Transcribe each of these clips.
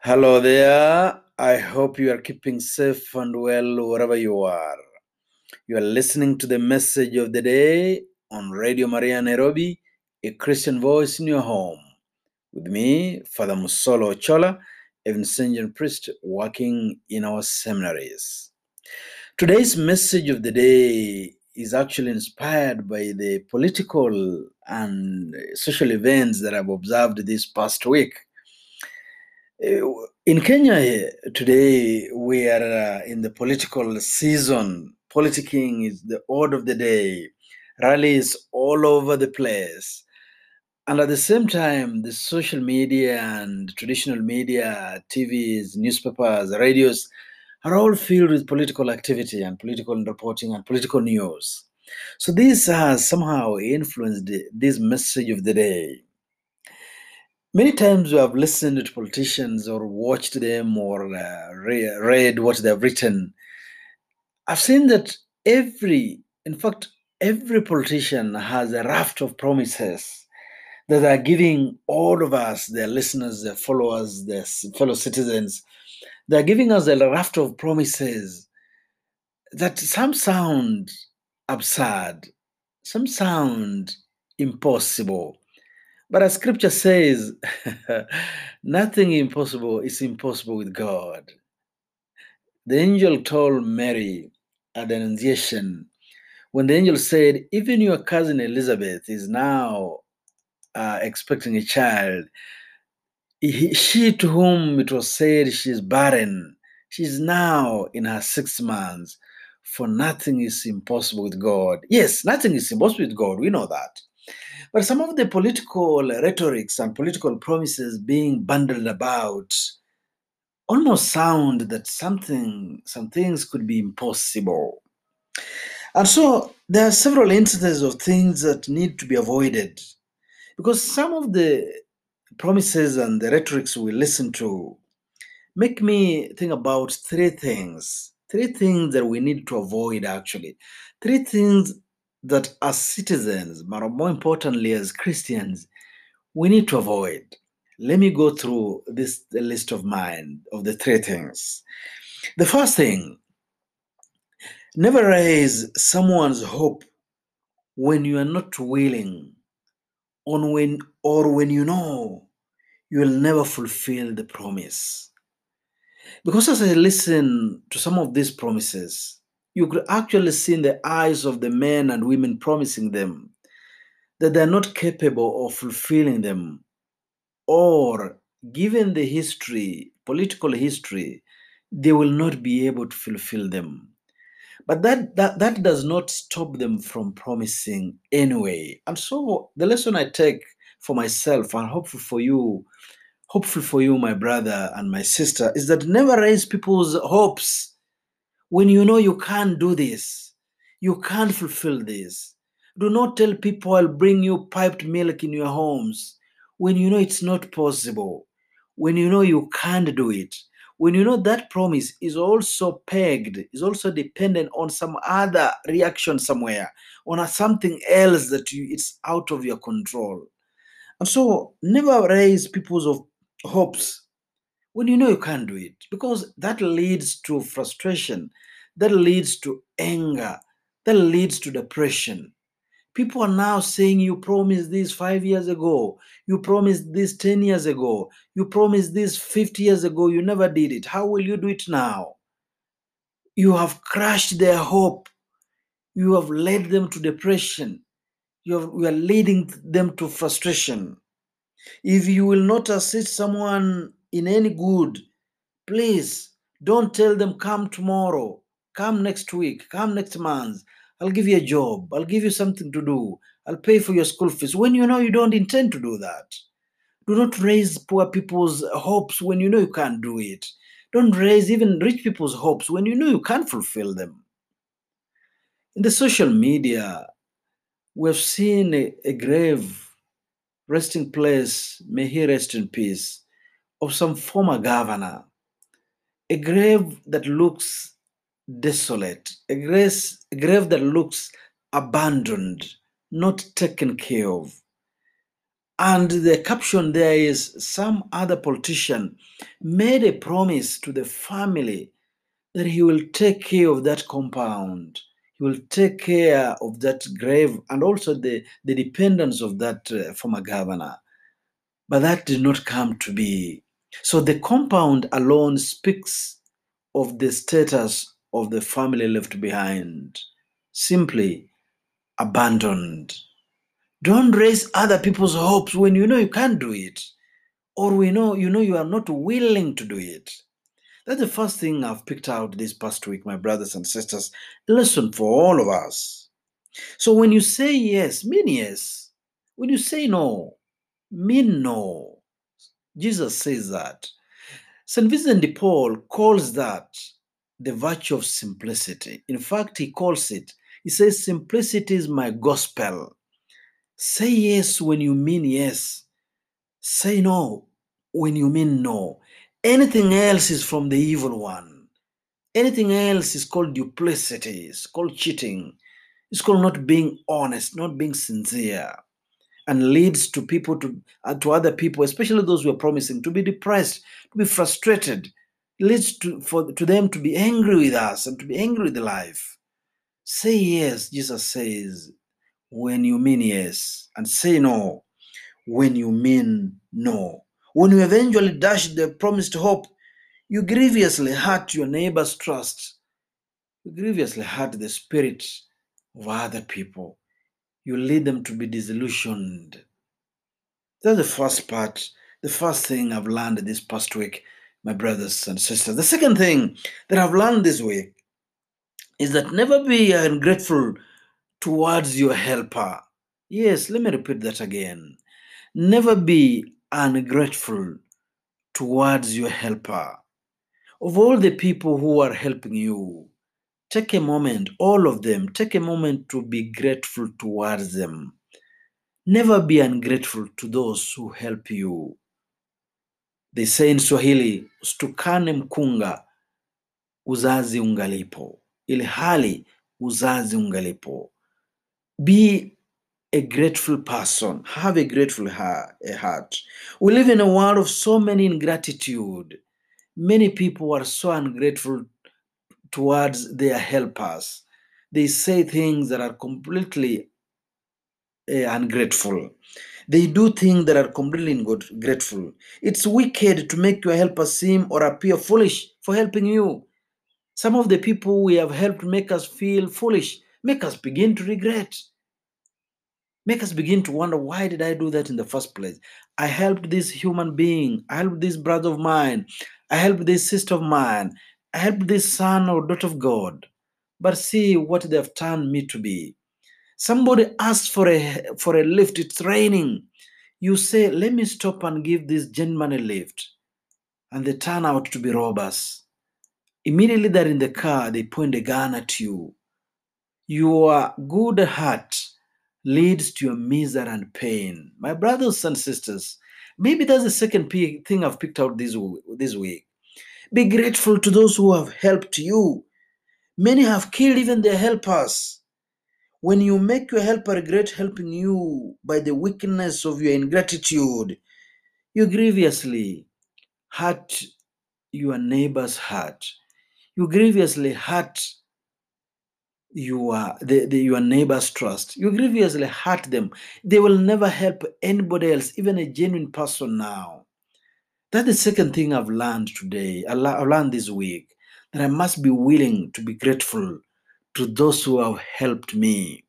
Hello there. I hope you are keeping safe and well wherever you are. You are listening to the message of the day on Radio Maria Nairobi, a Christian voice in your home. With me, Father Musolo Ochola, a Vincentian priest working in our seminaries. Today's message of the day is actually inspired by the political and social events that I've observed this past week. Uh, In Kenya eh, today, we are uh, in the political season. Politicking is the order of the day. Rallies all over the place. And at the same time, the social media and traditional media, TVs, newspapers, radios are all filled with political activity and political reporting and political news. So this has somehow influenced this message of the day. Many times we have listened to politicians or watched them or uh, re- read what they've written. I've seen that every, in fact, every politician has a raft of promises that are giving all of us, their listeners, their followers, their fellow citizens, they're giving us a raft of promises that some sound absurd, some sound impossible. But as scripture says, nothing impossible is impossible with God. The angel told Mary at the Annunciation, when the angel said, Even your cousin Elizabeth is now uh, expecting a child, he, she to whom it was said she is barren, she is now in her six months, for nothing is impossible with God. Yes, nothing is impossible with God, we know that. But some of the political rhetorics and political promises being bundled about almost sound that something, some things could be impossible. And so there are several instances of things that need to be avoided because some of the promises and the rhetorics we listen to make me think about three things. Three things that we need to avoid, actually. Three things that as citizens, but more importantly as Christians, we need to avoid. Let me go through this list of mine of the three things. The first thing, never raise someone's hope when you are not willing on when or when you know you will never fulfill the promise. Because as I listen to some of these promises, you could actually see in the eyes of the men and women promising them that they're not capable of fulfilling them, or given the history, political history, they will not be able to fulfill them. But that, that that does not stop them from promising anyway. And so the lesson I take for myself and hopeful for you, hopeful for you, my brother and my sister, is that never raise people's hopes when you know you can't do this, you can't fulfill this. Do not tell people I'll bring you piped milk in your homes when you know it's not possible, when you know you can't do it, when you know that promise is also pegged, is also dependent on some other reaction somewhere, on something else that you, it's out of your control. And so never raise people's of hopes when you know you can't do it because that leads to frustration that leads to anger that leads to depression. People are now saying you promised this 5 years ago you promised this 10 years ago you promised this 50 years ago you never did it. How will you do it now? You have crushed their hope. You have led them to depression. You, have, you are leading them to frustration. If you will not assist someone in any good Please don't tell them come tomorrow, come next week, come next month. I'll give you a job, I'll give you something to do, I'll pay for your school fees when you know you don't intend to do that. Do not raise poor people's hopes when you know you can't do it. Don't raise even rich people's hopes when you know you can't fulfill them. In the social media, we've seen a, a grave resting place, may he rest in peace, of some former governor a grave that looks desolate, a, grace, a grave that looks abandoned, not taken care of. And the caption there is some other politician made a promise to the family that he will take care of that compound. He will take care of that grave and also the, the dependents of that uh, former governor. But that did not come to be. So the compound alone speaks of the status of the family left behind, simply abandoned. Don't raise other people's hopes when you know you can't do it, or we know you know you are not willing to do it. That's the first thing I've picked out this past week, my brothers and sisters. Lesson for all of us. So when you say yes, mean yes. When you say no, mean no. Jesus says that. St. Vincent de Paul calls that the virtue of simplicity. In fact, he calls it, he says, simplicity is my gospel. Say yes when you mean yes. Say no when you mean no. Anything else is from the evil one. Anything else is called duplicity, it's called cheating, it's called not being honest, not being sincere, and leads to people to uh, to other people, especially those who are promising, to be depressed, to be frustrated, leads to for to them to be angry with us and to be angry with life. Say yes, Jesus says, when you mean yes, and say no when you mean no. When you eventually dash the promised hope, you grievously hurt your neighbor's trust. You grievously hurt the spirit of other people. You lead them to be disillusioned. That's the first part, the first thing I've learned this past week, my brothers and sisters. The second thing that I've learned this week is that never be ungrateful towards your helper. Yes, let me repeat that again. Never be ungrateful towards your helper. Of all the people who are helping you, take a moment, all of them, take a moment to be grateful towards them. Never be ungrateful to those who help you. They say in Swahili, ustukane mkunga uzazi ungalipo, ili hali uzazi ungalipo. Be a grateful person. Have a grateful heart. We live in a world of so many ingratitude. Many people are so ungrateful towards their helpers. They say things that are completely uh, ungrateful. They do things that are completely ungrateful. It's wicked to make your helper seem or appear foolish for helping you. Some of the people we have helped make us feel foolish, make us begin to regret make us begin to wonder why did i do that in the first place i helped this human being i helped this brother of mine i helped this sister of mine i helped this son or daughter of god but see what they have turned me to be somebody asks for a for a lift it's raining you say let me stop and give this gentleman a lift and they turn out to be robbers immediately they're in the car they point a gun at you your good heart leads to your misery and pain. My brothers and sisters, maybe that's the second thing I've picked out this, this week. Be grateful to those who have helped you. Many have killed even their helpers. When you make your helper regret helping you by the weakness of your ingratitude, you grievously hurt your neighbor's heart. You grievously hurt your the, the, your neighbor's trust you grievously hurt them they will never help anybody else even a genuine person now that's the second thing i've learned today i've learned this week that i must be willing to be grateful to those who have helped me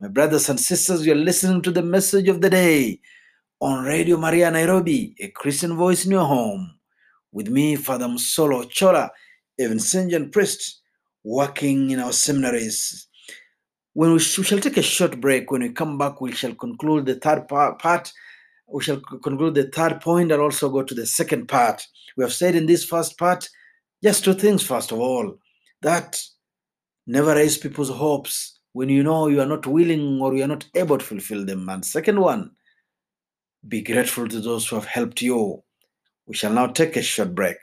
my brothers and sisters you're listening to the message of the day on radio maria nairobi a christian voice in your home with me father msolo chola a vincentian priest working in our seminaries. When we, sh- we, shall take a short break, when we come back, we shall conclude the third part. We shall conclude the third point and also go to the second part. We have said in this first part just two things. First of all, that never raise people's hopes when you know you are not willing or you are not able to fulfill them. And second one, be grateful to those who have helped you. We shall now take a short break.